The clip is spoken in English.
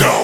go.